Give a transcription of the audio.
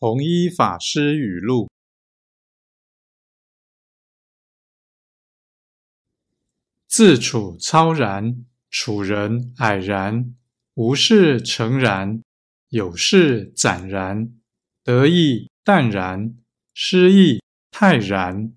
弘一法师语录：自处超然，处人蔼然，无事诚然，有事展然，得意淡然，失意泰然。